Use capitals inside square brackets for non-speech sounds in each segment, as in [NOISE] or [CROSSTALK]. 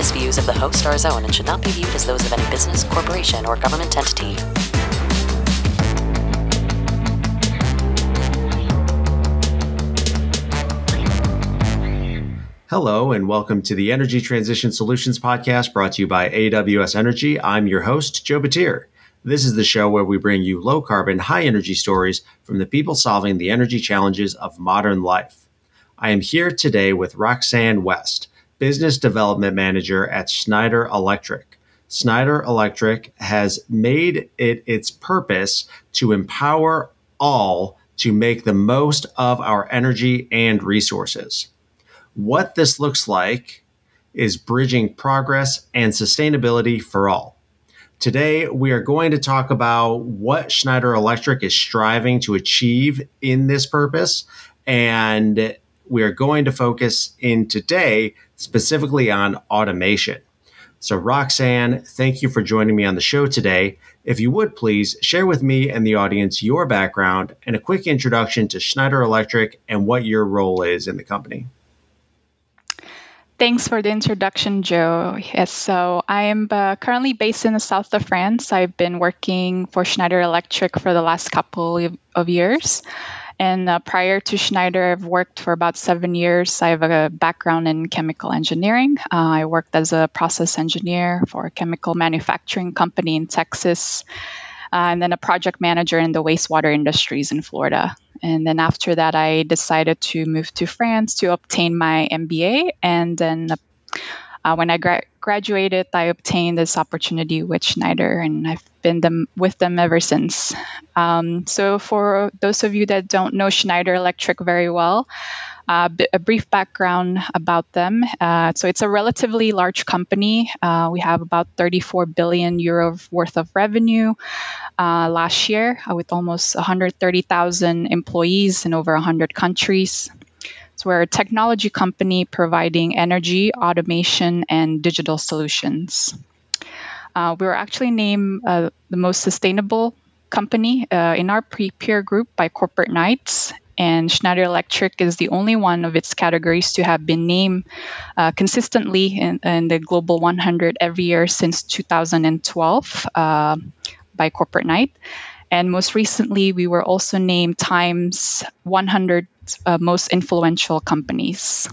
This views of the host are his own and should not be viewed as those of any business, corporation, or government entity. Hello, and welcome to the Energy Transition Solutions Podcast brought to you by AWS Energy. I'm your host, Joe Batir. This is the show where we bring you low carbon, high energy stories from the people solving the energy challenges of modern life. I am here today with Roxann West, Business Development Manager at Schneider Electric. Schneider Electric has made it its purpose to empower all to make the most of our energy and resources. What this looks like is bridging progress and sustainability for all. Today, we are going to talk about what Schneider Electric is striving to achieve in this purpose. And we are going to focus in today specifically on automation. So, Roxann, thank you for joining me on the show today. If you would please share with me and the audience your background and a quick introduction to Schneider Electric and what your role is in the company. Thanks for the introduction, Joe. Yes, so I am uh, currently based in the south of France. I've been working for Schneider Electric for the last couple of, of years. And uh, prior to Schneider, I've worked for about seven years. I have a background in chemical engineering. Uh, I worked as a process engineer for a chemical manufacturing company in Texas, uh, and then a project manager in the wastewater industries in Florida. And then after that, I decided to move to France to obtain my MBA. And then uh, when I gra- graduated, I obtained this opportunity with Schneider, and I've been them, with them ever since. Um, so, for those of you that don't know Schneider Electric very well, uh, a brief background about them. Uh, so it's a relatively large company. Uh, we have about 34 billion euro worth of revenue uh, last year, uh, with almost 130,000 employees in over 100 countries. We're a technology company providing energy, automation, and digital solutions. Uh, we were actually named the most sustainable company in our peer group by Corporate Knights and Schneider Electric is the only one of its categories to have been named uh, consistently in, in, the Global 100 every year since 2012 uh, by Corporate Knight. And most recently, we were also named Time's 100 uh, most influential companies.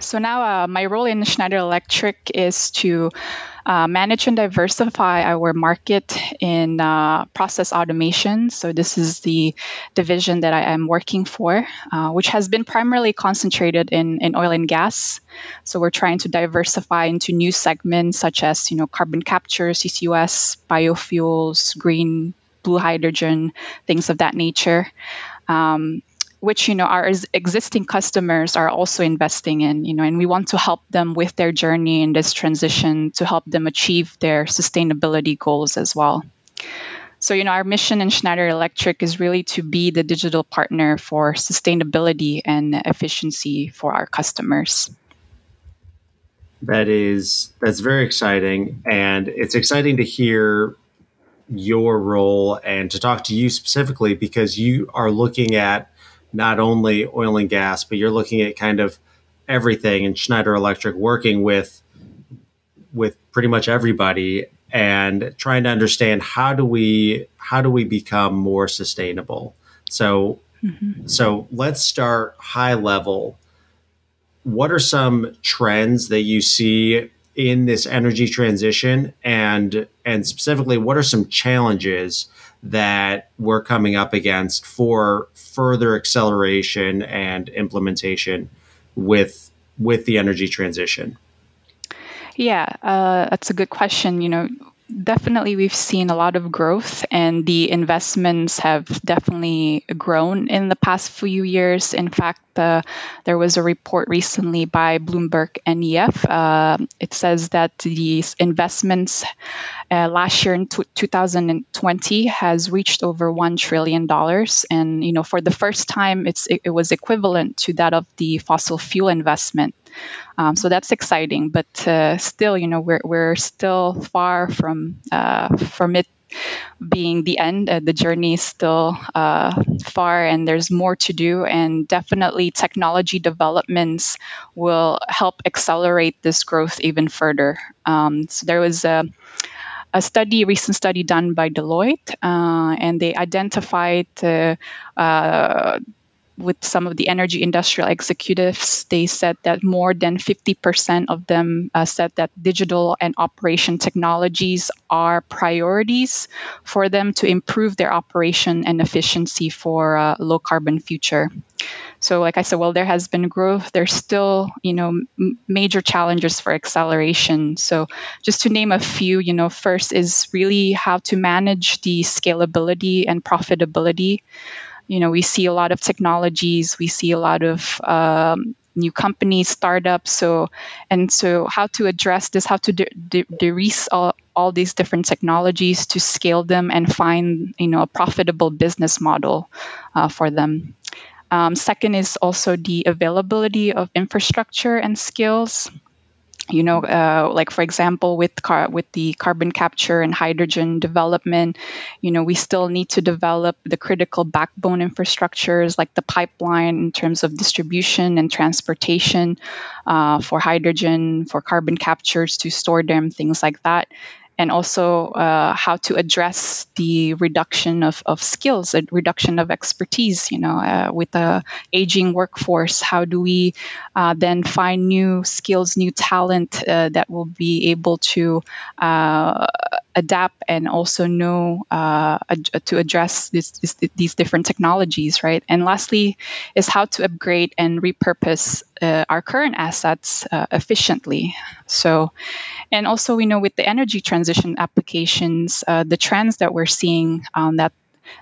So now, uh, my role in Schneider Electric is to uh, manage and diversify our market in uh, process automation. So, this is the division that I am working for, uh, which has been primarily concentrated in, in oil and gas. So, we're trying to diversify into new segments such as you know, carbon capture, CCUS, biofuels, green, blue hydrogen, things of that nature. Um, which you know our existing customers are also investing in you know and we want to help them with their journey in this transition to help them achieve their sustainability goals as well so you know our mission in schneider electric is really to be the digital partner for sustainability and efficiency for our customers that is that's very exciting and it's exciting to hear your role and to talk to you specifically because you are looking at not only oil and gas, but you're looking at kind of everything and Schneider Electric working with with pretty much everybody and trying to understand how do we how do we become more sustainable. So mm-hmm. so let's start high level. What are some trends that you see in this energy transition and and specifically what are some challenges that we're coming up against for further acceleration and implementation with with the energy transition? Yeah, uh, that's a good question. You know, definitely we've seen a lot of growth, and the investments have definitely grown in the past few years. In fact, uh, there was a report recently by Bloomberg NEF. Uh, it says that these investments uh, last year in t- 2020 has reached over one trillion dollars, and you know for the first time, it's it, it was equivalent to that of the fossil fuel investment. Um, so that's exciting, but uh, still, you know, we're we're still far from uh, from it being the end. Uh, the journey is still uh, far, and there's more to do. And definitely, technology developments will help accelerate this growth even further. Um, so there was a a study, recent study done by Deloitte, uh, and they identified uh, uh, with some of the energy industrial executives, they said that more than 50% of them uh, said that digital and operation technologies are priorities for them to improve their operation and efficiency for a low carbon future. So, like I said, well, there has been growth. There's still, you know, m- major challenges for acceleration. So, just to name a few, you know, first is really how to manage the scalability and profitability you know we see a lot of technologies we see a lot of um, new companies startups. So and so how to address this how to de- de- all, all these different technologies to scale them and find you know a profitable business model uh, for them. Um, second is also the availability of infrastructure and skills you know, uh, like for example, with car- with the carbon capture and hydrogen development, you know, we still need to develop the critical backbone infrastructures like the pipeline in terms of distribution and transportation uh, for hydrogen, for carbon captures to store them, things like that and also uh, how to address the reduction of, of skills, a reduction of expertise. You know, uh, with the aging workforce, how do we uh, then find new skills, new talent uh, that will be able to uh, adapt and also know uh, ad- to address this, this, these different technologies, right? And lastly, is how to upgrade and repurpose uh, our current assets uh, efficiently. So, and also we know with the energy transition applications, uh, the trends that we're seeing um, that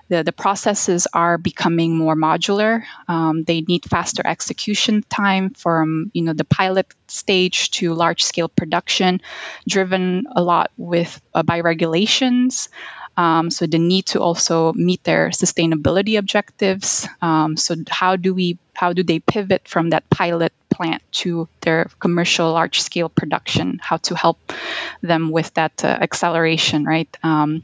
the, the processes are becoming more modular. Um, they need faster execution time from you know the pilot stage to large scale production, driven a lot with uh, by regulations. Um, so the need to also meet their sustainability objectives. Um, so how do we how do they pivot from that pilot plant to their commercial large scale production? How to help them with that uh, acceleration, right? Um,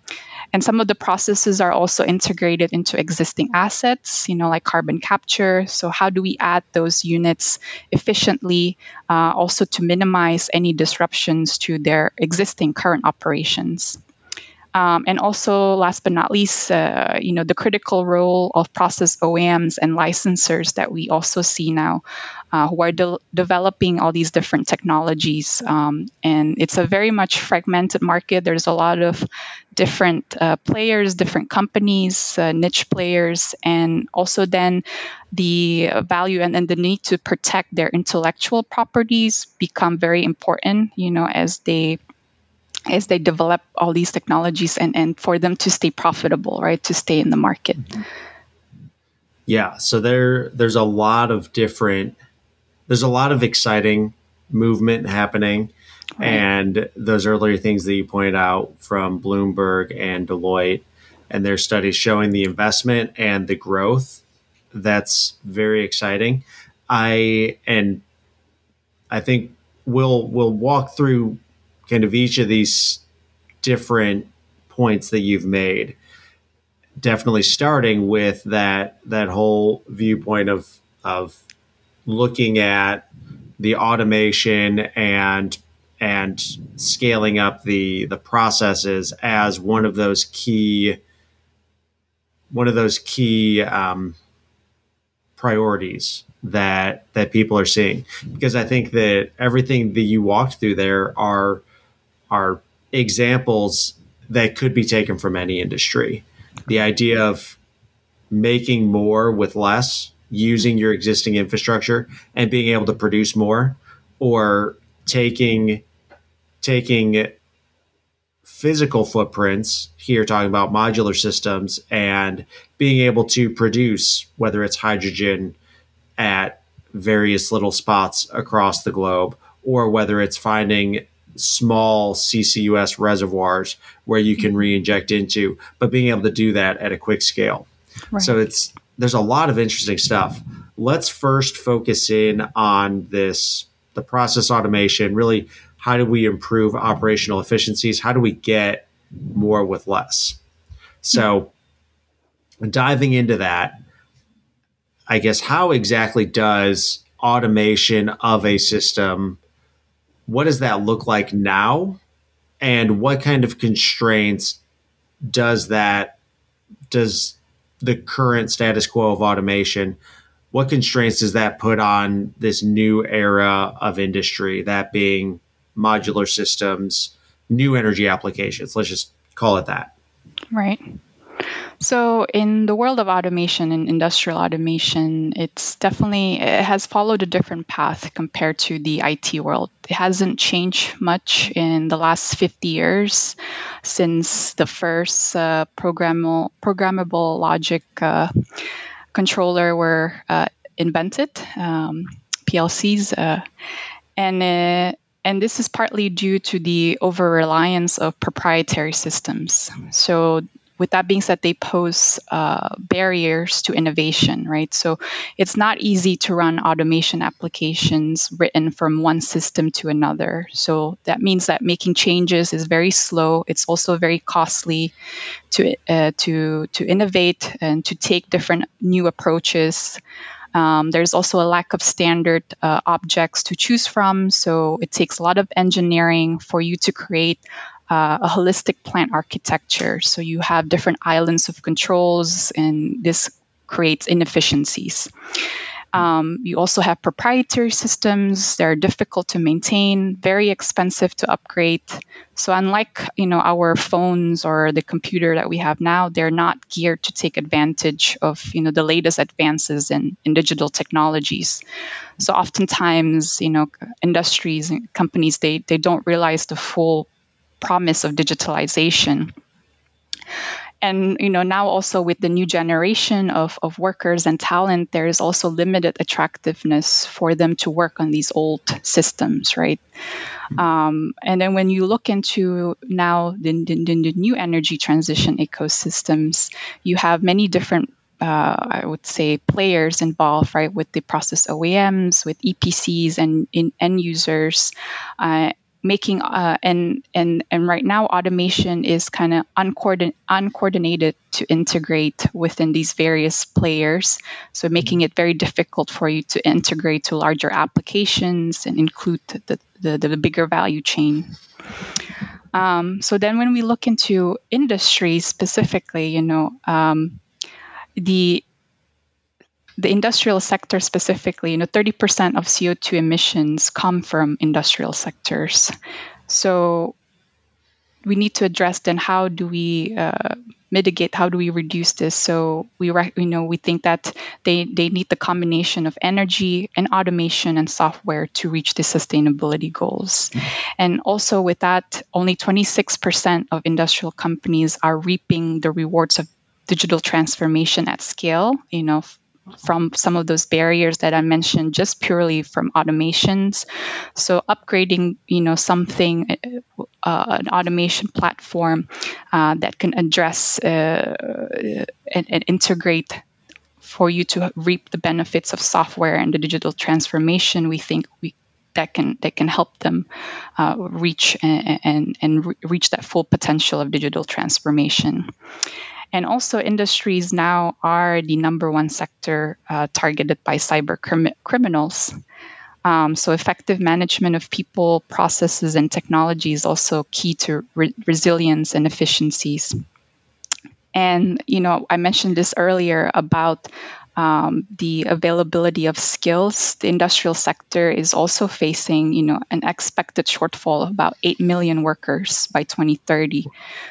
and some of the processes are also integrated into existing assets, you know, like carbon capture. So how do we add those units efficiently, uh, also to minimize any disruptions to their existing current operations? Um, and also, last but not least, uh, you know, the critical role of process OEMs and licensors that we also see now, uh, who are de- developing all these different technologies. Um, and it's a very much fragmented market. There's a lot of different uh, players, different companies, uh, niche players, and also then the value and, and the need to protect their intellectual properties become very important. You know, as they as they develop all these technologies and, and for them to stay profitable, right? To stay in the market. Yeah. So there there's a lot of different there's a lot of exciting movement happening. Right. And those earlier things that you pointed out from Bloomberg and Deloitte and their studies showing the investment and the growth, that's very exciting. I and I think we'll we'll walk through kind of each of these different points that you've made definitely starting with that that whole viewpoint of of looking at the automation and and scaling up the the processes as one of those key one of those key um, priorities that that people are seeing because I think that everything that you walked through there are are examples that could be taken from any industry. The idea of making more with less, using your existing infrastructure and being able to produce more, or taking taking physical footprints here talking about modular systems and being able to produce whether it's hydrogen at various little spots across the globe, or whether it's finding small CCUS reservoirs where you can mm-hmm. re-inject into, but being able to do that at a quick scale. Right. So it's there's a lot of interesting stuff. Let's first focus in on this the process automation, really how do we improve operational efficiencies? How do we get more with less? So diving into that, I guess how exactly does automation of a system what does that look like now and what kind of constraints does that does the current status quo of automation what constraints does that put on this new era of industry that being modular systems new energy applications? Let's just call it that. Right so, in the world of automation and industrial automation, it's definitely it has followed a different path compared to the IT world. It hasn't changed much in the last 50 years since the first uh, programmable programmable logic uh, controller were uh, invented, um, PLCs, uh, and uh, and this is partly due to the over reliance of proprietary systems. So with that being said, they pose uh, barriers to innovation, right? So it's not easy to run automation applications written from one system to another. So that means that making changes is very slow. It's also very costly to uh, to to innovate and to take different new approaches. Um, there's also a lack of standard uh, objects to choose from, so it takes a lot of engineering for you to create uh, a holistic plant architecture. So you have different islands of controls, and this creates inefficiencies. Um, you also have proprietary systems. They're difficult to maintain, very expensive to upgrade. So unlike you know our phones or the computer that we have now, they're not geared to take advantage of you know the latest advances in, in digital technologies. So oftentimes, you know, industries and companies they they don't realize the full promise of digitalization. And you know now also with the new generation of, of workers and talent there is also limited attractiveness for them to work on these old systems right? Um, and then when you look into now the, the, the, new energy transition ecosystems you have many different uh, I would say players involved, right, with the process OEMs, with EPCs and in, end users, uh, making uh, and and and right now automation is kind of uncoordin- uncoordinated to integrate within these various players. So making it very difficult for you to integrate to larger applications and include the, the, the bigger value chain. Um, so then when we look into industry specifically you know um, the the industrial sector specifically, you know, 30% of CO2 emissions come from industrial sectors. So we need to address then how do we uh, mitigate, how do we reduce this? So we, you know, we think that they, they need the combination of energy and automation and software to reach the sustainability goals. Mm-hmm. And also with that, only 26% of industrial companies are reaping the rewards of digital transformation at scale, you know, from some of those barriers that I mentioned just purely from automations. So upgrading, you know, something, uh, uh, an automation platform uh, that can address uh, and, and, integrate for you to reap the benefits of software and the digital transformation, we think we that can that can help them uh, reach and, and, and reach that full potential of digital transformation. And also, industries now are the number one sector uh, targeted by cyber crim- criminals. Um, so, effective management of people, processes, and technology is also key to re- resilience and efficiencies. And, you know, I mentioned this earlier about um, the availability of skills. The industrial sector is also facing, you know, an expected shortfall of about eight million workers by 2030.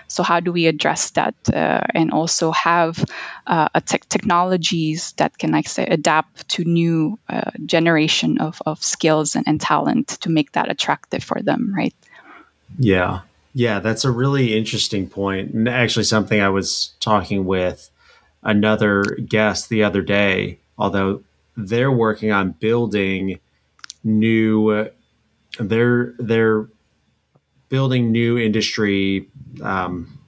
So how do we address that uh, and also have uh, te- technologies that can, like say, adapt to new uh, generation of, of skills and, and talent to make that attractive for them, right? Yeah, yeah, that's a really interesting point, and actually something I was talking with another guest the other day, although they're working on building new they're they're building new industry um,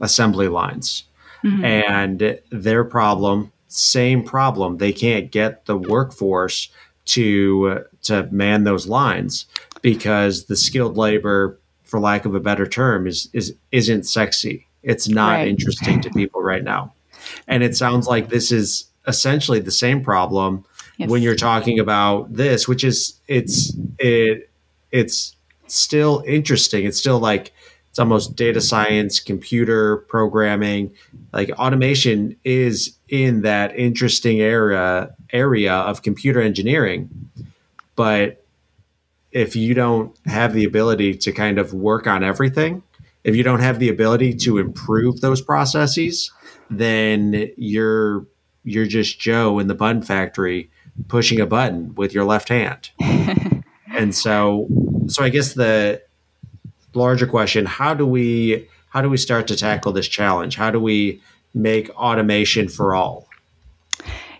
assembly lines mm-hmm. and their problem same problem they can't get the workforce to to man those lines because the skilled labor for lack of a better term is is isn't sexy it's not right. interesting to people right now and it sounds like this is essentially the same problem yes. when you're talking about this, which is it's it it's still interesting. It's still like it's almost data science, computer programming, like automation is in that interesting area area of computer engineering. But if you don't have the ability to kind of work on everything, if you don't have the ability to improve those processes, then you're you're just Joe in the bun factory pushing a button with your left hand. [LAUGHS] and so so I guess the larger question, how do we how do we start to tackle this challenge? How do we make automation for all?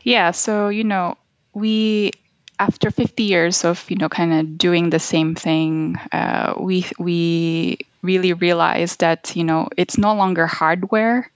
Yeah, so you know, we after 50 years of you know kind of doing the same thing, uh, we we really realized that you know it's no longer hardware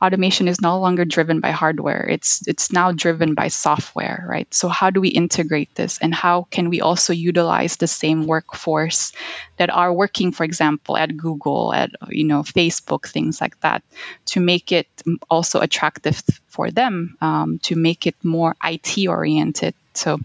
automation is no longer driven by hardware. It's it's now driven by software right? So how do we integrate this and how can we also utilize the same workforce that are working for example at google at you know facebook things like that to make it also attractive for them um, to make it more it oriented so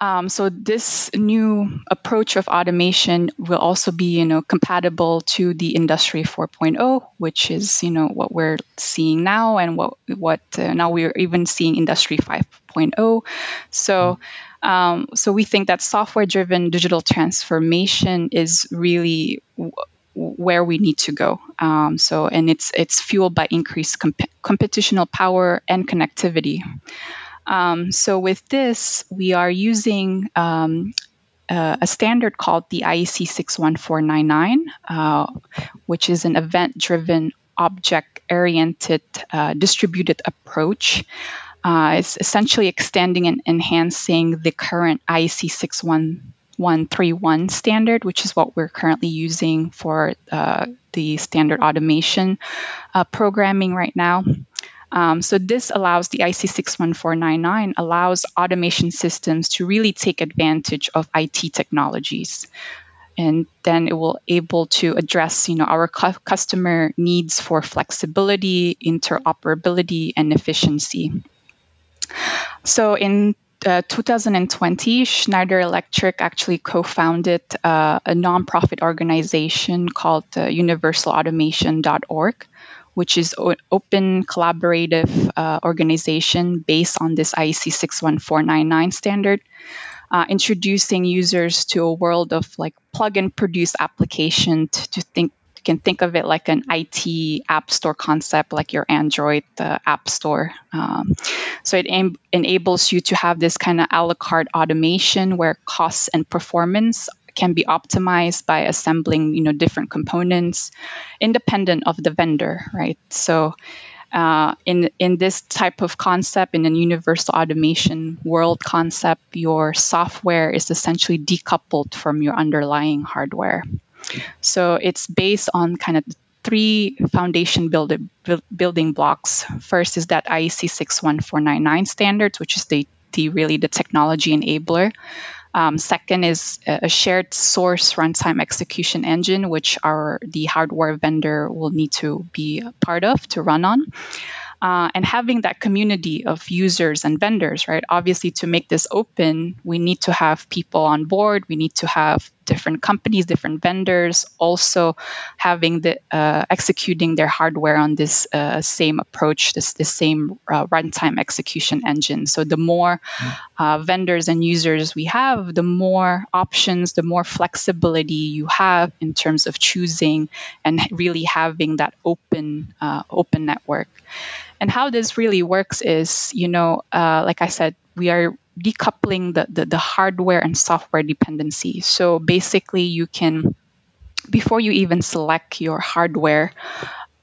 um, so this new approach of automation will also be, you know, compatible to the Industry 4.0, which is, you know, what we're seeing now, and what what uh, now we're even seeing Industry 5.0. So. Um, so we think that software-driven digital transformation is really w- where we need to go. Um, so, and it's it's fueled by increased comp- computational power and connectivity. Um, so with this, we are using um, uh, a standard called the IEC 61499, uh, which is an event driven, object oriented, uh, distributed approach. Uh, it's essentially extending and enhancing the current IEC 61131 standard, which is what we're currently using for uh, the standard automation uh, programming right now. Um, so this allows the IC 61499 allows automation systems to really take advantage of IT technologies. And then it will able to address, you know, our cu- customer needs for flexibility, interoperability, and efficiency. So in uh, 2020, Schneider Electric actually co founded uh, a nonprofit organization called uh, universalautomation.org, which is an open collaborative uh, organization based on this IEC 61499 standard, uh, introducing users to a world of like plug and produce application to, to think you can think of it like an IT app store concept, like your Android uh, app store. Um, so it em- enables you to have this kind of a la carte automation where costs and performance can be optimized by assembling you know different components independent of the vendor right? So uh, in in this type of concept in a universal automation world concept your software is essentially decoupled from your underlying hardware. So it's based on kind of three foundation build, building blocks. First is that iec 61499 standards which is the, the really the technology enabler um, second is a shared source runtime execution engine, which our the hardware vendor will need to be part of to run on uh, and having that community of users and vendors, right? Obviously, to make this open, we need to have people on board. We need to have different companies, different vendors, also having the uh, executing their hardware on this uh, same approach, this this same uh, runtime execution engine. So the more uh, vendors and users we have, the more options, the more flexibility you have in terms of choosing and really having that open uh, open network. And how this really works is, you know, uh, like I said, we are decoupling the, the, the hardware and software dependency. So basically, you can, before you even select your hardware,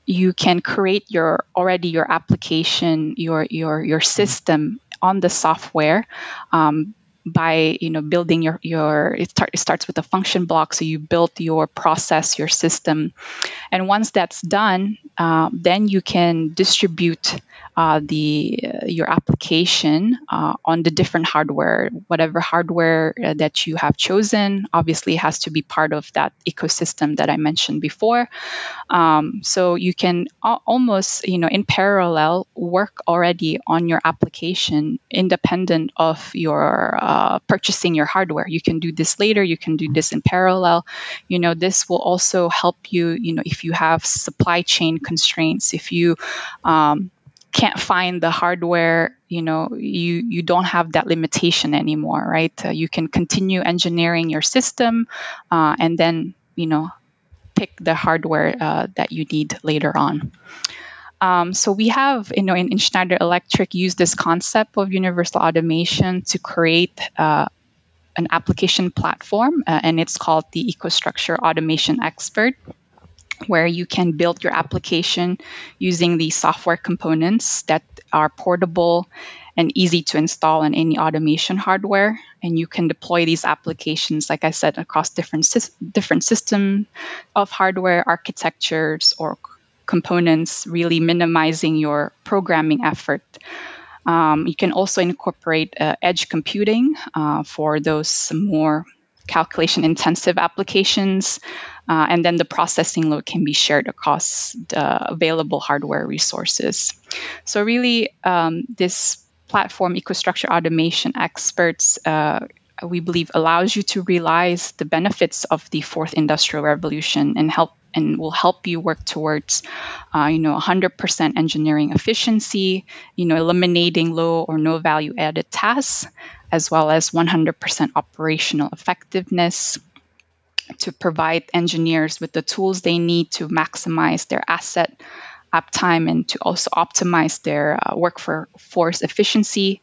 you can create your already your application, your your your system on the software um, by you know building your your it, start, it starts with a function block so you build your process your system and once that's done uh, then you can distribute uh, the uh, your application uh, on the different hardware. Whatever hardware that you have chosen obviously has to be part of that ecosystem that i mentioned before. Um, so you can almost you know in parallel work already on your application independent of your purchasing your hardware. You can do this later you can do this in parallel. You know this will also help you you know if you have supply chain constraints if you um, can't find the hardware you know you you don't have that limitation anymore right? Uh, you can continue engineering your system uh, and then you know pick the hardware uh, that you need later on. Um, so we have you know in, in, schneider electric used this concept of universal automation to create uh, an application platform uh, and it's called the EcoStruxure automation expert where you can build your application using the software components that are portable and easy to install on any automation hardware. And you can deploy these applications like i said across different different system of hardware architectures or components really minimizing your programming effort. Um, you can also incorporate uh, edge computing uh, for those more calculation intensive applications uh, and then the processing load can be shared across the available hardware resources. So, really, um, this platform EcoStruxure automation experts. Uh, we believe allows you to realize the benefits of the fourth industrial revolution and help and will help you work towards uh, you know 100% engineering efficiency you know eliminating low or no value added tasks as well as 100% operational effectiveness to provide engineers with the tools they need to maximize their asset uptime and to also optimize their uh, workforce efficiency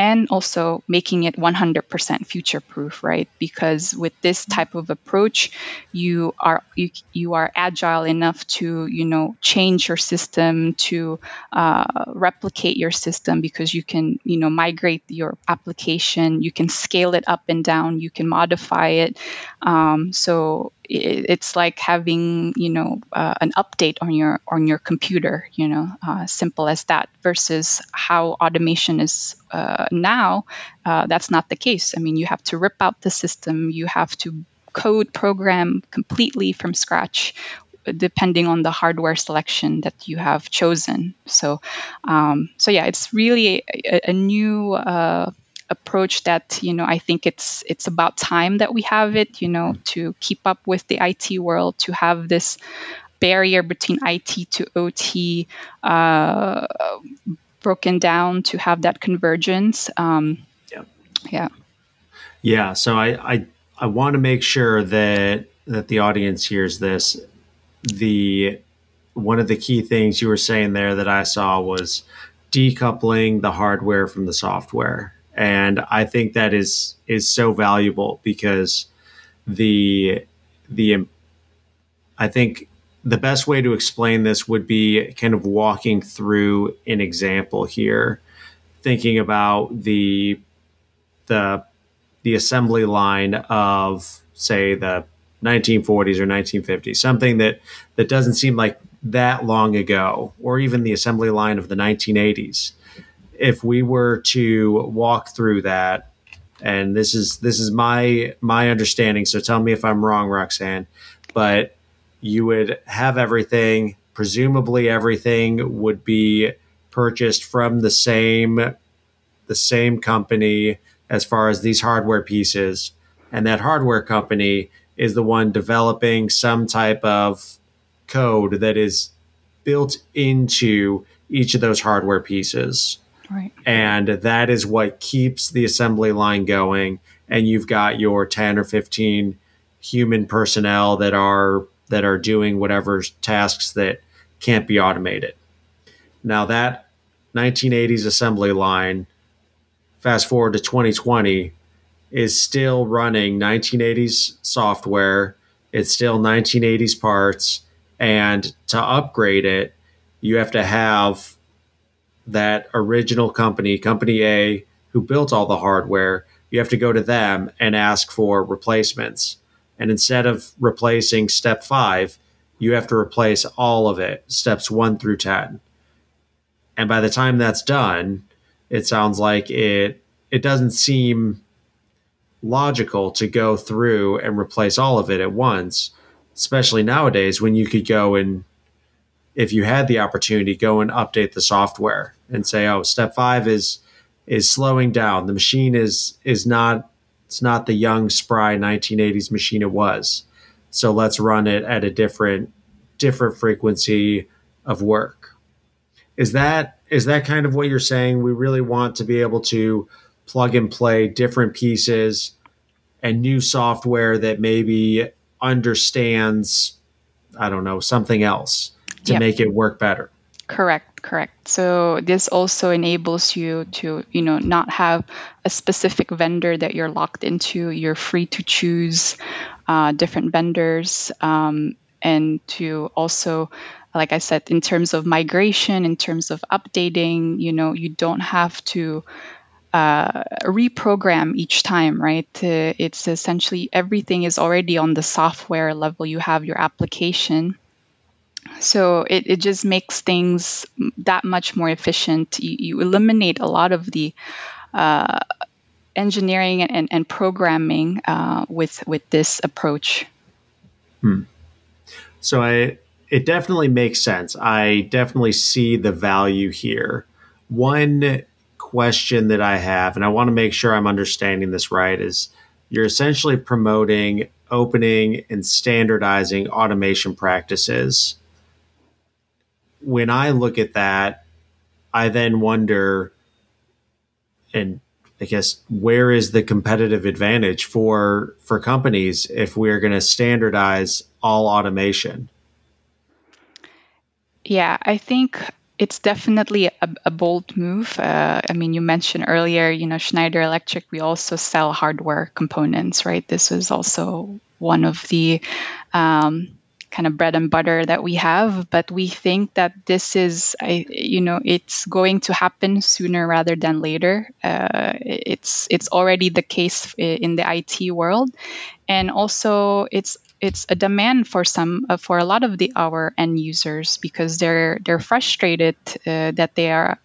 and also making it 100% future proof right? Because with this type of approach you are you, you are agile enough to you know change your system to uh, replicate your system because you can you know migrate your application. You can scale it up and down. You can modify it. Um, so it's like having you know uh, an update on your on your computer you know uh, simple as that versus how automation is uh, now uh, that's not the case. I mean you have to rip out the system. You have to code program completely from scratch depending on the hardware selection that you have chosen. So um, so yeah it's really a, a new uh, approach that you know I think it's it's about time that we have it you know to keep up with the IT world to have this barrier between IT to OT uh, broken down to have that convergence. Um, yeah, yeah, yeah. So I I, I want to make sure that that the audience hears this. The one of the key things you were saying there that I saw was decoupling the hardware from the software and I think that is is so valuable because the the I think the best way to explain this would be kind of walking through an example here, thinking about the the the assembly line of say the 1940s or 1950s, something that that doesn't seem like that long ago, or even the assembly line of the 1980s if we were to walk through that, and this is this is my my understanding. So tell me if I'm wrong, Roxann. But you would have everything. Presumably, everything would be purchased from the same the same company as far as these hardware pieces, and that hardware company is the one developing some type of code that is built into each of those hardware pieces. Right. And that is what keeps the assembly line going. And you've got your 10 or 15 human personnel that are that are doing whatever tasks that can't be automated. Now that 1980s assembly line, fast forward to 2020, is still running 1980s software. It's still 1980s parts. And to upgrade it, you have to have that original company, company A, who built all the hardware, you have to go to them and ask for replacements. And instead of replacing step five, you have to replace all of it, steps one through 10. And by the time that's done, it sounds like it it doesn't seem logical to go through and replace all of it at once, especially nowadays when you could go and if you had the opportunity go and update the software and say, "Oh, step 5 is is slowing down. The machine is is not it's not the young spry 1980s machine it was. So let's run it at a different different frequency of work." Is that is that kind of what you're saying? We really want to be able to plug and play different pieces and new software that maybe understands I don't know, something else to yep. make it work better. Correct, correct. So this also enables you to, you know, not have a specific vendor that you're locked into. You're free to choose uh, different vendors um, and to also, like I said, in terms of migration, in terms of updating, you know, you don't have to uh, reprogram each time, right? Uh, it's essentially everything is already on the software level. You have your application so it, it just makes things that much more efficient. You, you eliminate a lot of the uh, engineering and, and programming uh, with with this approach. Hmm. so i it definitely makes sense. I definitely see the value here. One question that i have and i want to make sure i'm understanding this right is you're essentially promoting opening and standardizing automation practices when I look at that, I then wonder, and I guess where is the competitive advantage for for companies if we're going to standardize all automation? Yeah, I think it's definitely a, a bold move. Uh, I mean, you mentioned earlier, you know, Schneider Electric. We also sell hardware components, right? This is also one of the um, kind of bread and butter that we have but we think that this is I, you know it's going to happen sooner rather than later. Uh, it's it's already the case in the IT world. And also it's it's a demand for some uh, for a lot of the our end users because they're they're frustrated uh, that they are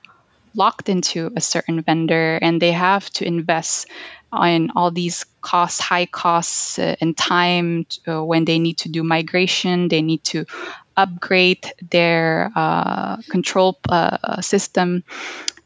locked into a certain vendor and they have to invest on all these costs, high costs uh, and time uh, when they need to do migration, they need to upgrade their uh, control uh, system.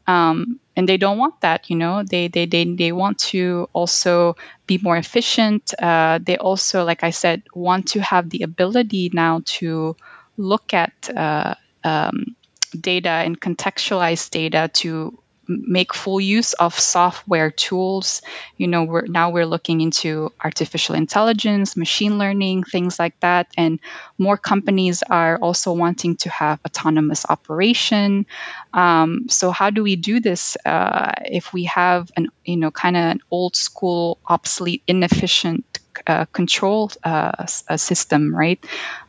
Um, and they don't want that, you know. They they they, they want to also be more efficient. Uh, they also, like I said, want to have the ability now to look at uh, um, data and contextualize data to make full use of software tools. You know, we're now we're looking into artificial intelligence, machine learning, things like that, and more companies are also wanting to have autonomous operation. Um, so how do we do this uh, if we have an you know kind of an old school, obsolete, inefficient uh, control uh, system, right?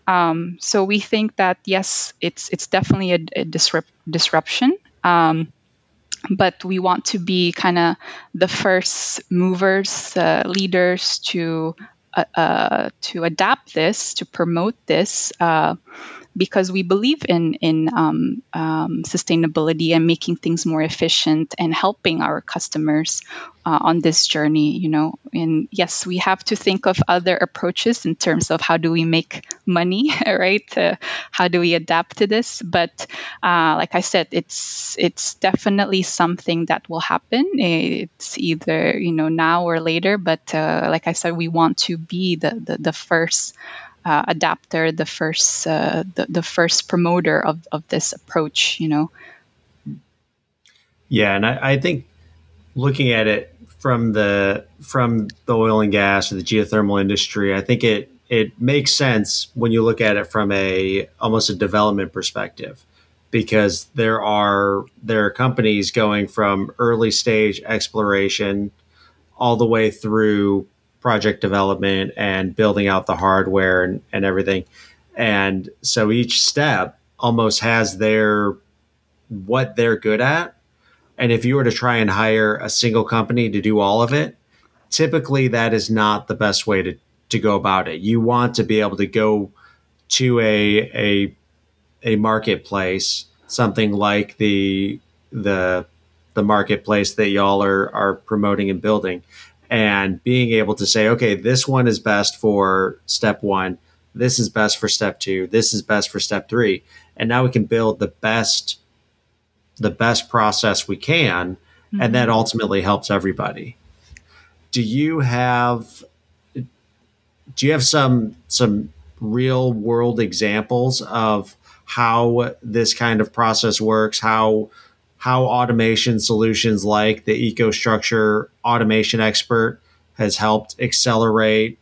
Um, so we think that yes, it's it's definitely a, a disrupt, disruption. Um, but we want to be kind of the first movers, uh, leaders to uh, uh, to adapt this, to promote this, uh, because we believe in in um, um, sustainability and making things more efficient and helping our customers uh, on this journey. You know, and yes, we have to think of other approaches in terms of how do we make money, [LAUGHS] right? Uh, how do we adapt to this? But uh, like I said, it's it's definitely something that will happen. It's either you know now or later. But uh, like I said, we want to be the the, the first uh, adapter, the first uh, the, the first promoter of, of this approach, you know. Yeah, and I, I think looking at it from the from the oil and gas or the geothermal industry, I think it it makes sense when you look at it from a almost a development perspective because there are there are companies going from early stage exploration all the way through project development and building out the hardware and, and everything. And so each step almost has their what they're good at. And if you were to try and hire a single company to do all of it, typically that is not the best way to, to go about it. You want to be able to go to a a a marketplace, something like the the the marketplace that y'all are are promoting and building, and being able to say, okay, this one is best for step one, this is best for step two, this is best for step three, and now we can build the best the best process we can, mm-hmm. and that ultimately helps everybody. Do you have do you have some some real world examples of how this kind of process works, how how automation solutions like the EcoStruxure automation expert has helped accelerate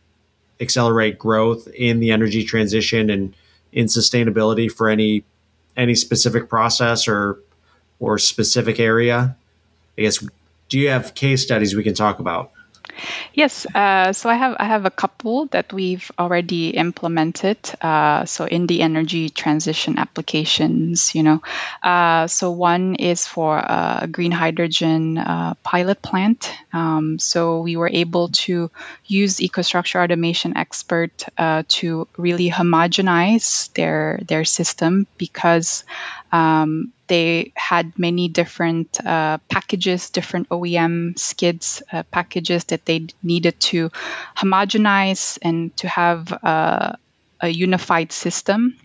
accelerate growth in the energy transition and in sustainability for any any specific process or or specific area? I guess do you have case studies we can talk about? Yes, uh, so I have I have a couple that we've already implemented. Uh, so in the energy transition applications, you know, uh, so one is for a green hydrogen uh, pilot plant. Um, so we were able to use EcoStruxure Automation Expert uh, to really homogenize their their system because um, they had many different uh, packages, different OEM skids uh, packages that they needed to homogenize and to have uh, a unified system.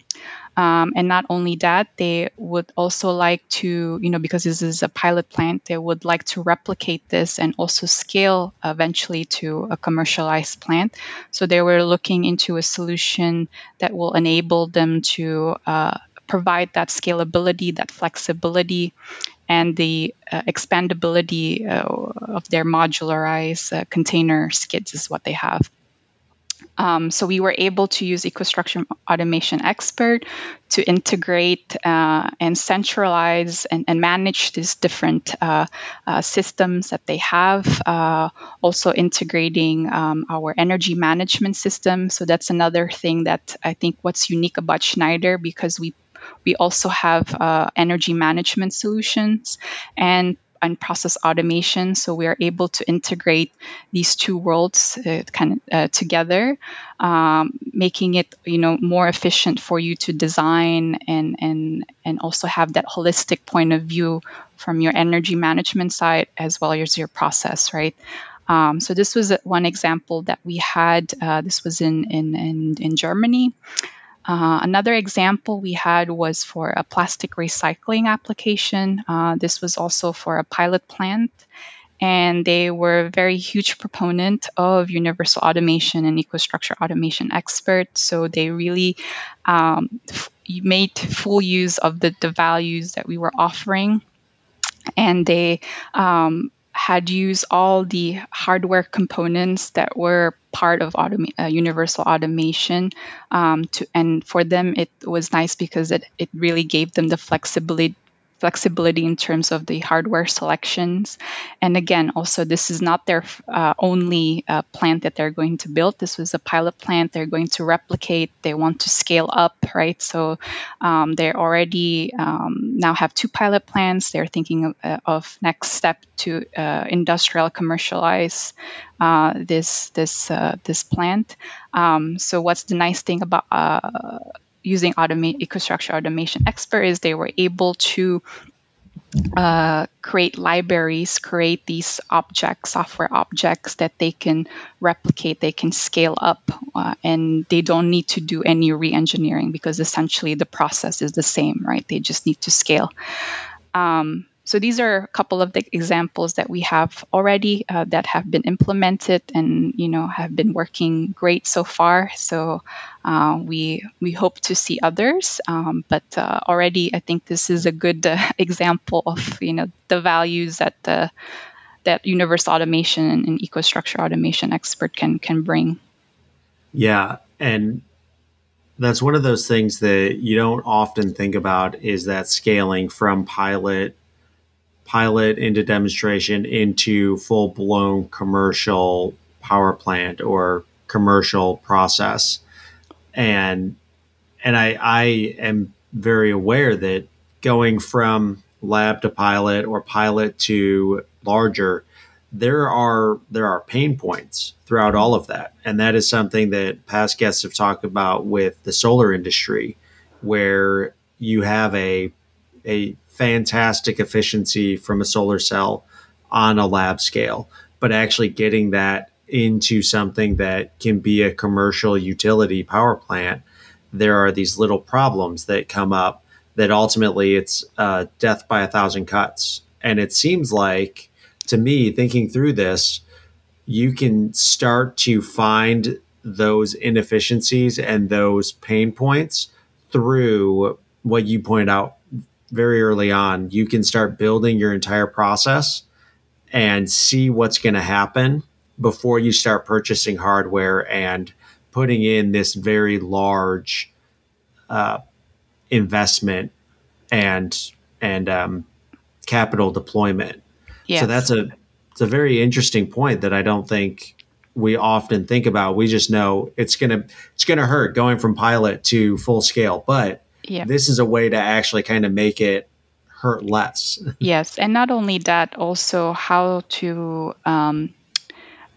Um, and not only that, they would also like to, you know, because this is a pilot plant, they would like to replicate this and also scale eventually to a commercialized plant. So they were looking into a solution that will enable them to uh, provide that scalability, that flexibility, and the uh, expandability uh, of their modularized uh, container skids is what they have. Um, so we were able to use EcoStruxure Automation Expert to integrate uh, and centralize and, and, manage these different uh, uh, systems that they have. Uh, also integrating um, our energy management system. So that's another thing that I think what's unique about Schneider because we we also have uh, energy management solutions and and process automation. So we are able to integrate these two worlds uh, kind of uh, together, um, making it you know more efficient for you to design and and and also have that holistic point of view from your energy management side as well as your process, right? Um, so this was one example that we had. Uh, this was in in in, in Germany. Uh, another example we had was for a plastic recycling application. Uh, this was also for a pilot plant, and they were a very huge proponent of universal automation and EcoStruxure automation experts. So they really um, f- made full use of the, the values that we were offering and they um, had used all the hardware components that were part of uh, universal automation um, to, and for them it was nice because it, it really gave them the flexibility flexibility in terms of the hardware selections. And again, also, this is not their uh, only uh, plant that they're going to build. This was a pilot plant they're going to replicate. They want to scale up, right? So um, they already um, now have two pilot plants. They're thinking of, uh, of next step to uh, industrial commercialize uh, this this this plant. Um, so what's the nice thing about using automate EcoStruxure Automation Expert is they were able to uh, create libraries, create these objects, software objects that they can replicate, they can scale up, uh, and they don't need to do any re engineering because essentially the process is the same, right? They just need to scale. Um, so these are a couple of the examples that we have already uh, that have been implemented and you know have been working great so far. So uh, we we hope to see others, um, but uh, already I think this is a good uh, [LAUGHS] example of you know the values that the that universal automation and EcoStruxure automation expert can can bring. Yeah, and that's one of those things that you don't often think about is that scaling from pilot pilot into demonstration into full blown commercial power plant or commercial process. And and I I am very aware that going from lab to pilot or pilot to larger, there are there are pain points throughout all of that, and that is something that past guests have talked about with the solar industry, where you have a a fantastic efficiency from a solar cell on a lab scale, but actually getting that into something that can be a commercial utility power plant, there are these little problems that come up that ultimately it's uh, death by a thousand cuts. And it seems like, to me, thinking through this, you can start to find those inefficiencies and those pain points through what you point out very early on. You can start building your entire process and see what's going to happen before you start purchasing hardware and putting in this very large uh, investment and and um, capital deployment. Yes. So that's a it's a very interesting point that I don't think we often think about. We just know it's gonna it's gonna hurt going from pilot to full scale, but yeah. this is a way to actually kind of make it hurt less. [LAUGHS] yes, and not only that, also how to um,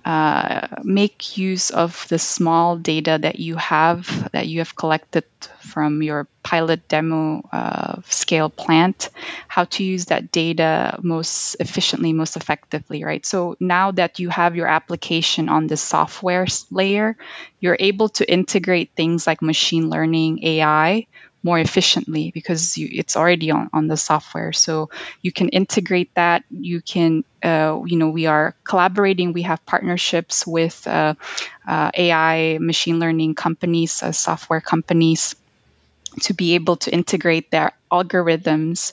uh, make use of the small data that you have that you have collected from your pilot demo uh, scale plant how to use that data most efficiently most effectively right so now that you have your application on the software layer you're able to integrate things like machine learning ai more efficiently because you, it's already on, on the software. So you can integrate that. You can, uh, you know, we are collaborating. We have partnerships with uh, uh, AI, machine learning companies, uh, software companies to be able to integrate their algorithms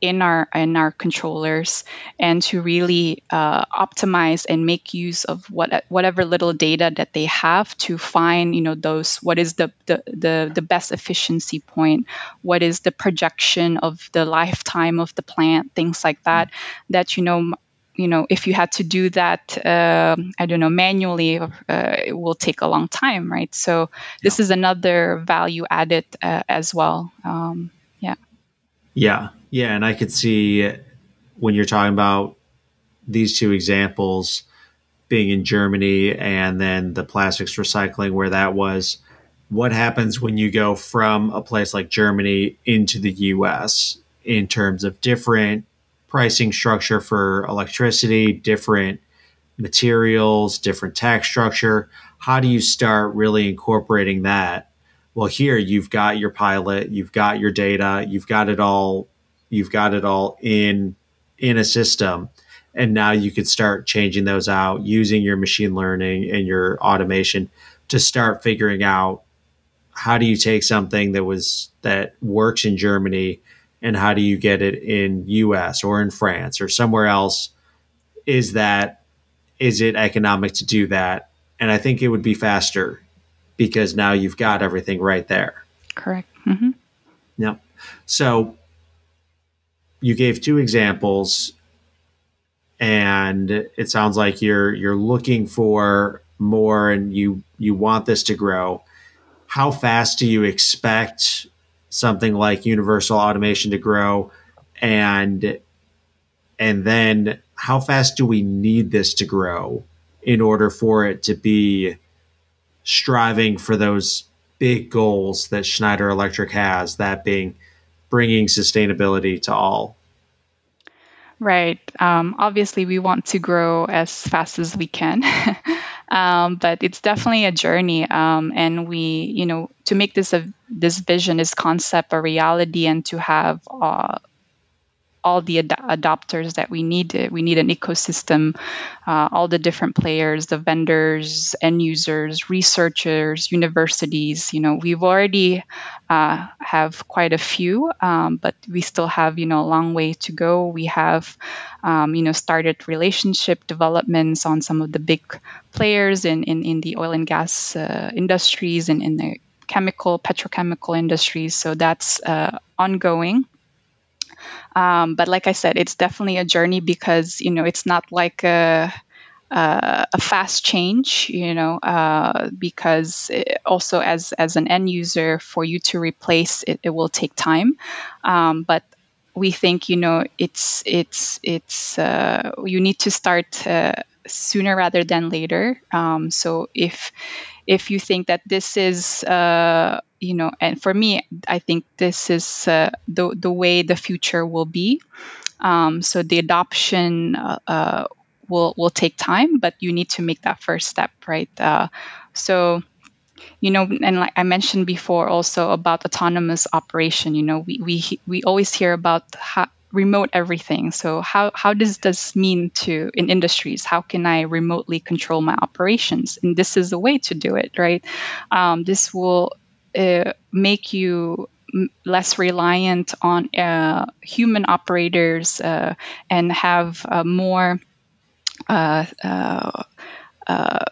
in our in our controllers and to really uh, optimize and make use of what whatever little data that they have to find you know those what is the the the, the best efficiency point what is the projection of the lifetime of the plant things like that that you know you know if you had to do that uh, i don't know manually uh, it will take a long time right? So this is another value added uh, as well um, yeah yeah yeah, and I could see when you're talking about these two examples being in Germany and then the plastics recycling where that was what happens when you go from a place like Germany into the US in terms of different pricing structure for electricity, different materials, different tax structure. How do you start really incorporating that? Well, here you've got your pilot, you've got your data, you've got it all you've got it all in in a system. And now you could start changing those out using your machine learning and your automation to start figuring out how do you take something that was that works in Germany and how do you get it in US or in France or somewhere else? Is that is it economic to do that? And I think it would be faster because now you've got everything right there. Correct. Mm-hmm. yep. So you gave two examples and it sounds like you're you're looking for more and you you want this to grow. How fast do you expect something like universal automation to grow? And and then how fast do we need this to grow in order for it to be striving for those big goals that Schneider Electric has that being bringing sustainability to all? Right. Um, obviously, we want to grow as fast as we can, [LAUGHS] um, but it's definitely a journey. Um, and we, you know, to make this a this vision, this concept a reality, and to have uh, all the ad- adopters that we need. We need an ecosystem, uh, all the different players, the vendors, end users, researchers, universities. You know, we've already uh, have quite a few, um, but we still have you know a long way to go. We have um, you know started relationship developments on some of the big players in in, in the oil and gas uh, industries and in the chemical petrochemical industries so that's uh, ongoing um, but like I said, it's definitely a journey because you know it's not like a uh, a fast change, you know, uh, because also as as an end user, for you to replace it, it will take time. Um, but we think you know it's it's it's uh, you need to start uh, sooner rather than later. Um, so if if you think that this is uh, you know, and for me, I think this is uh, the the way the future will be. Um, so the adoption uh, uh, will will take time, but you need to make that first step, right? Uh, so you know and like i mentioned before also about autonomous operation you know we we, we always hear about how, remote everything so how, how does this mean to in industries how can i remotely control my operations and this is the way to do it right um, this will uh, make you less reliant on uh, human operators uh, and have more uh, uh,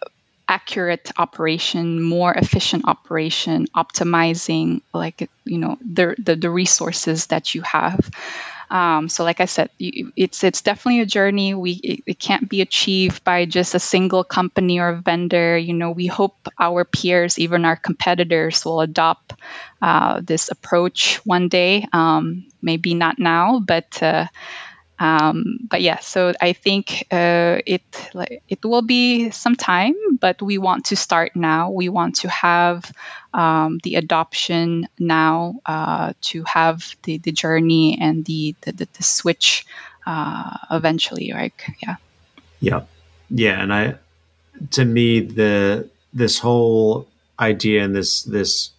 accurate operation, more efficient operation, optimizing like you know the the, the resources that you have. Um, so, like I said, it's it's definitely a journey. We it, it, can't be achieved by just a single company or vendor. You know, we hope our peers, even our competitors, will adopt uh, this approach one day. Um, maybe not now, but uh, um, but yeah, so I think uh, it it will be some time, but we want to start now. We want to have um, the adoption now uh, to have the, the journey and the the, the, the switch uh, eventually. Right? Yeah. Yeah, yeah, and I to me the this whole idea and this this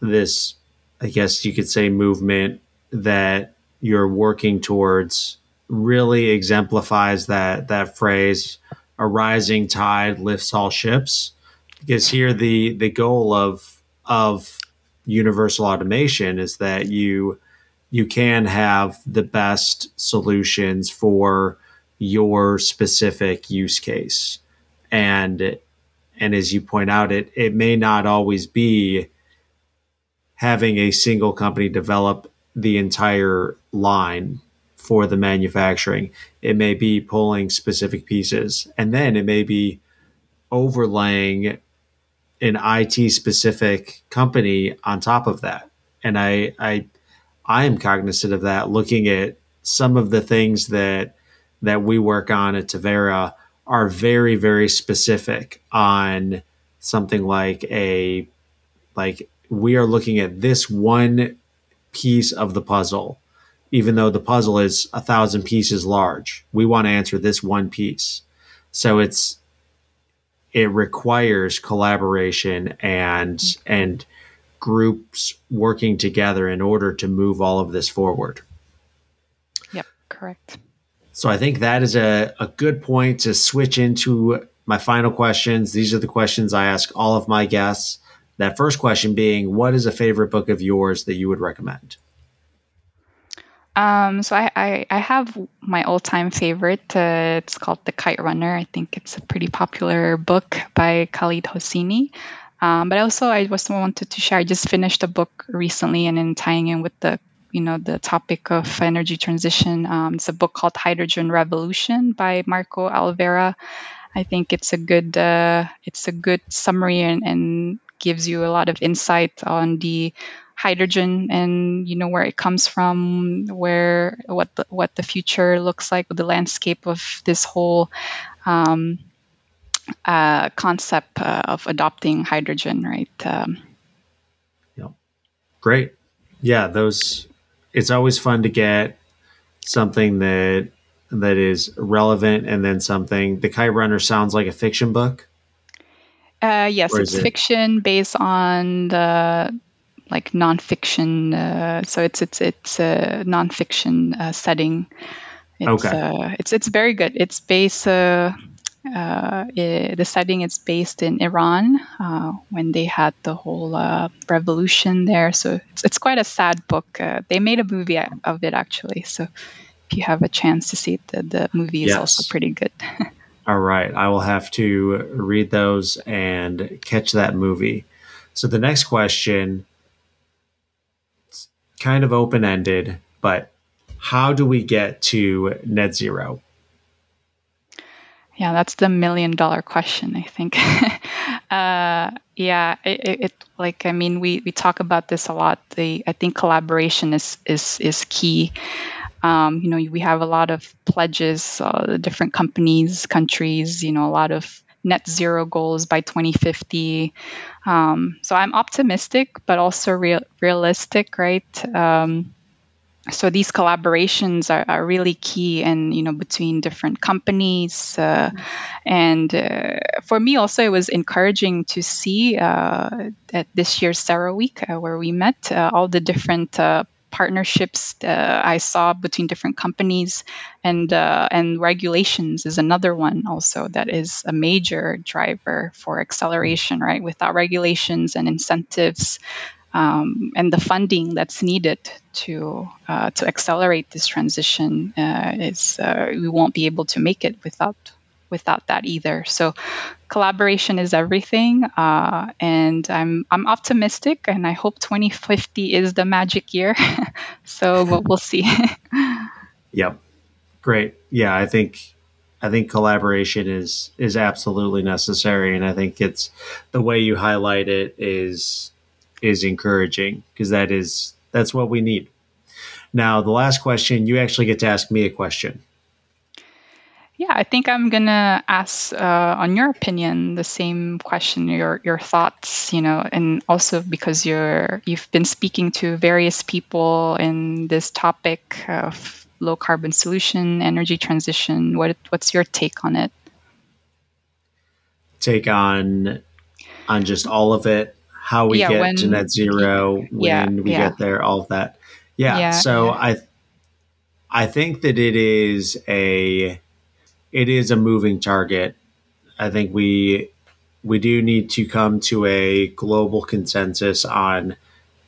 this I guess you could say movement that you're working towards really exemplifies that that phrase a rising tide lifts all ships. Because here the the goal of of universal automation is that you you can have the best solutions for your specific use case. And and as you point out it it may not always be having a single company develop the entire line for the manufacturing. It may be pulling specific pieces, and then it may be overlaying an IT specific company on top of that. And I, I, I am cognizant of that. Looking at some of the things that that we work on at Tavera are very, very specific on something like a like we are looking at this one piece of the puzzle, even though the puzzle is a thousand pieces large. We want to answer this one piece. So it's it requires collaboration and and groups working together in order to move all of this forward. Yep, correct. So I think that is a, a good point to switch into my final questions. These are the questions I ask all of my guests. That first question being, what is a favorite book of yours that you would recommend? Um, so I, I, I, have my all-time favorite. Uh, it's called The Kite Runner. I think it's a pretty popular book by Khaled Hosseini. Um, but also, I just wanted to share. I just finished a book recently, and in tying in with the you know the topic of energy transition, um, it's a book called Hydrogen Revolution by Marco Alvera. I think it's a good uh, it's a good summary and, and gives you a lot of insight on the hydrogen and you know where it comes from, where what the, what the future looks like, with the landscape of this whole um, uh, concept uh, of adopting hydrogen, right? Um, yeah, great. Yeah, those. It's always fun to get something that that is relevant, and then something. The Kite Runner sounds like a fiction book. Uh, yes, it's it? fiction based on the like nonfiction. Uh, so it's it's it's a nonfiction uh, setting. It's, okay. Uh, it's it's very good. It's based. Uh, uh, it, the setting is based in Iran uh, when they had the whole revolution there. So it's, it's quite a sad book. they made a movie of it actually. So if you have a chance to see it, the, the movie is yes. also pretty good. [LAUGHS] All right. I will have to read those and catch that movie. So the next question kind of open ended, but how do we get to net zero? Yeah, that's the million dollar question, I think. [LAUGHS] Uh, yeah, it, it, like I mean we we talk about this a lot. The I think collaboration is is is key. Um, you know, we have a lot of pledges, uh, different companies, countries. You know, a lot of net zero goals by 2050. Um, so I'm optimistic, but also real, realistic, right? Um, so these collaborations are, are, really key and you know between different companies uh, and uh, for me also it was encouraging to see uh, at this year's CERAWeek uh, where we met uh, all the different uh, partnerships I saw between different companies and and regulations is another one also that is a major driver for acceleration right? Without regulations and incentives um, and the funding that's needed to uh, to accelerate this transition uh, is uh, we won't be able to make it without without that either. So collaboration is everything, uh, and I'm I'm optimistic, and I hope 2050 is the magic year. [LAUGHS] so we'll, we'll see. [LAUGHS] yep, great. Yeah, I think I think collaboration is is absolutely necessary, and I think it's the way you highlight it is is encouraging because that is that's what we need. Now, the last question, you actually get to ask me a question. Yeah, I think I'm gonna ask, uh, on your opinion, the same question, your your thoughts, you know, and also because you're you've been speaking to various people in this topic of low carbon solution, energy transition. What what's your take on it? Take on on just all of it, how we yeah, get when, to net zero, when yeah, we yeah. get there, all of that. Yeah. so I I think that it is a it is a moving target. I think we we do need to come to a global consensus on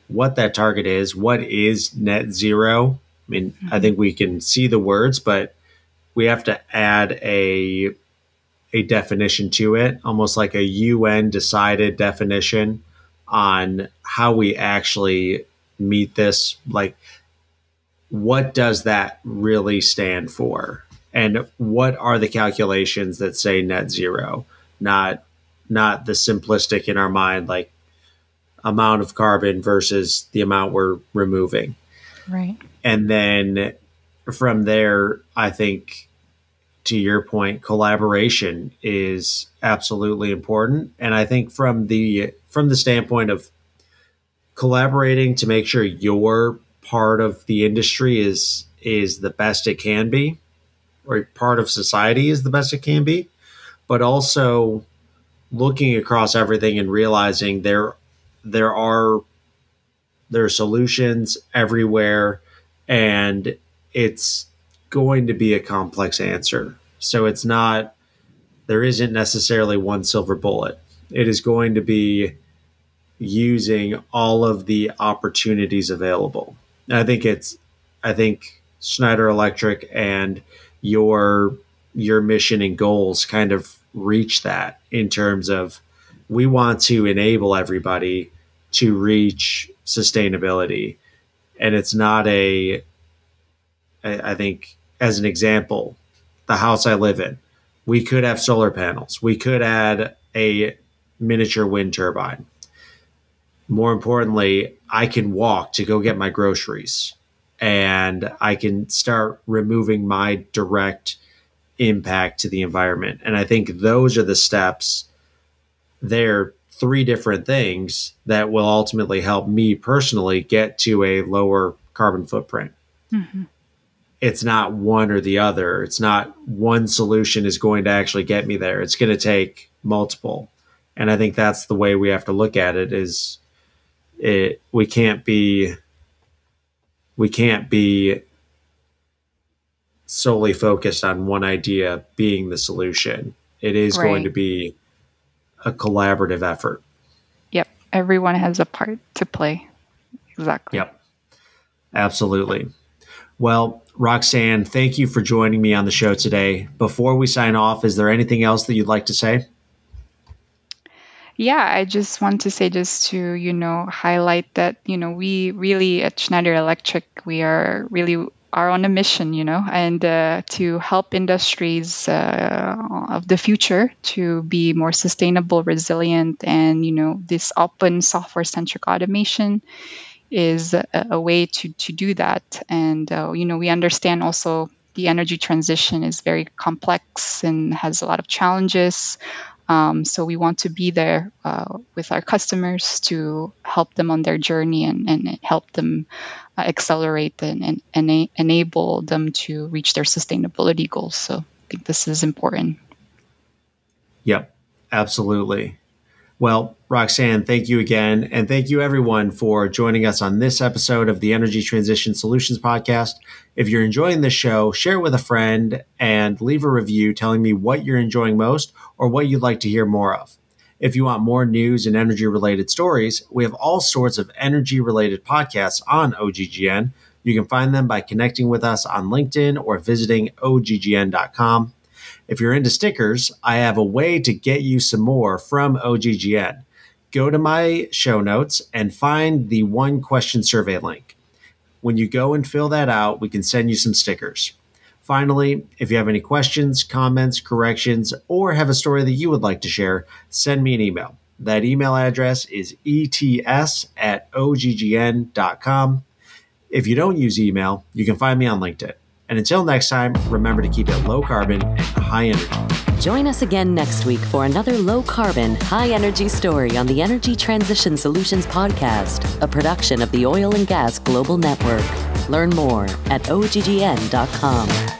what that target is. What is net zero? I mean, mm-hmm. I think we can see the words, but we have to add a a definition to it, almost like a UN decided definition on how we actually meet this like what does that really stand for and what are the calculations that say net zero? Not not the simplistic in our mind like amount of carbon versus the amount we're removing. Right. And then from there i think to your point collaboration is absolutely important. And i think from the from the standpoint of collaborating to make sure your part of the industry is is the best it can be or part of society is the best it can be but also looking across everything and realizing there there are there are solutions everywhere and it's going to be a complex answer so it's not there isn't necessarily one silver bullet it is going to be using all of the opportunities available. I think it's I think Schneider Electric and your your mission and goals kind of reach that in terms of we want to enable everybody to reach sustainability. And it's not a I think as an example the house i live in we could have solar panels. We could add a miniature wind turbine. More importantly, I can walk to go get my groceries and I can start removing my direct impact to the environment. And I think those are the steps. They're three different things that will ultimately help me personally get to a lower carbon footprint. Mm-hmm. It's not one or the other. It's not one solution is going to actually get me there. It's going to take multiple and I think that's the way we have to look at it. Is it we can't be we can't be solely focused on one idea being the solution. It is right. going to be a collaborative effort. Yep, everyone has a part to play. Exactly. Yep. Absolutely. Well, Roxann, thank you for joining me on the show today. Before we sign off, is there anything else that you'd like to say? Yeah, I just want to say just to, you know, highlight that, you know, we really at Schneider Electric, we are really are on a mission, you know, and uh, to help industries uh, of the future to be more sustainable, resilient, and you know, this open software-centric automation is a, a way to to do that. And uh, you know, we understand also the energy transition is very complex and has a lot of challenges. Um, so we want to be there uh, with our customers to help them on their journey and, and help them uh, accelerate and, and, and, enable them to reach their sustainability goals. So I think this is important. Yep, absolutely. Well, Roxann, thank you again. And thank you, everyone, for joining us on this episode of the Energy Transition Solutions Podcast. If you're enjoying this show, share it with a friend and leave a review telling me what you're enjoying most or what you'd like to hear more of. If you want more news and energy related stories, we have all sorts of energy related podcasts on OGGN. You can find them by connecting with us on LinkedIn or visiting oggn.com. If you're into stickers, I have a way to get you some more from OGGN. Go to my show notes and find the one question survey link. When you go and fill that out, we can send you some stickers. Finally, if you have any questions, comments, corrections, or have a story that you would like to share, send me an email. That email address is ets at oggn.com. If you don't use email, you can find me on LinkedIn. And until next time, remember to keep it low carbon and high energy. Join us again next week for another low carbon, high energy story on the Energy Transition Solutions Podcast, a production of the Oil and Gas Global Network. Learn more at oggn.com.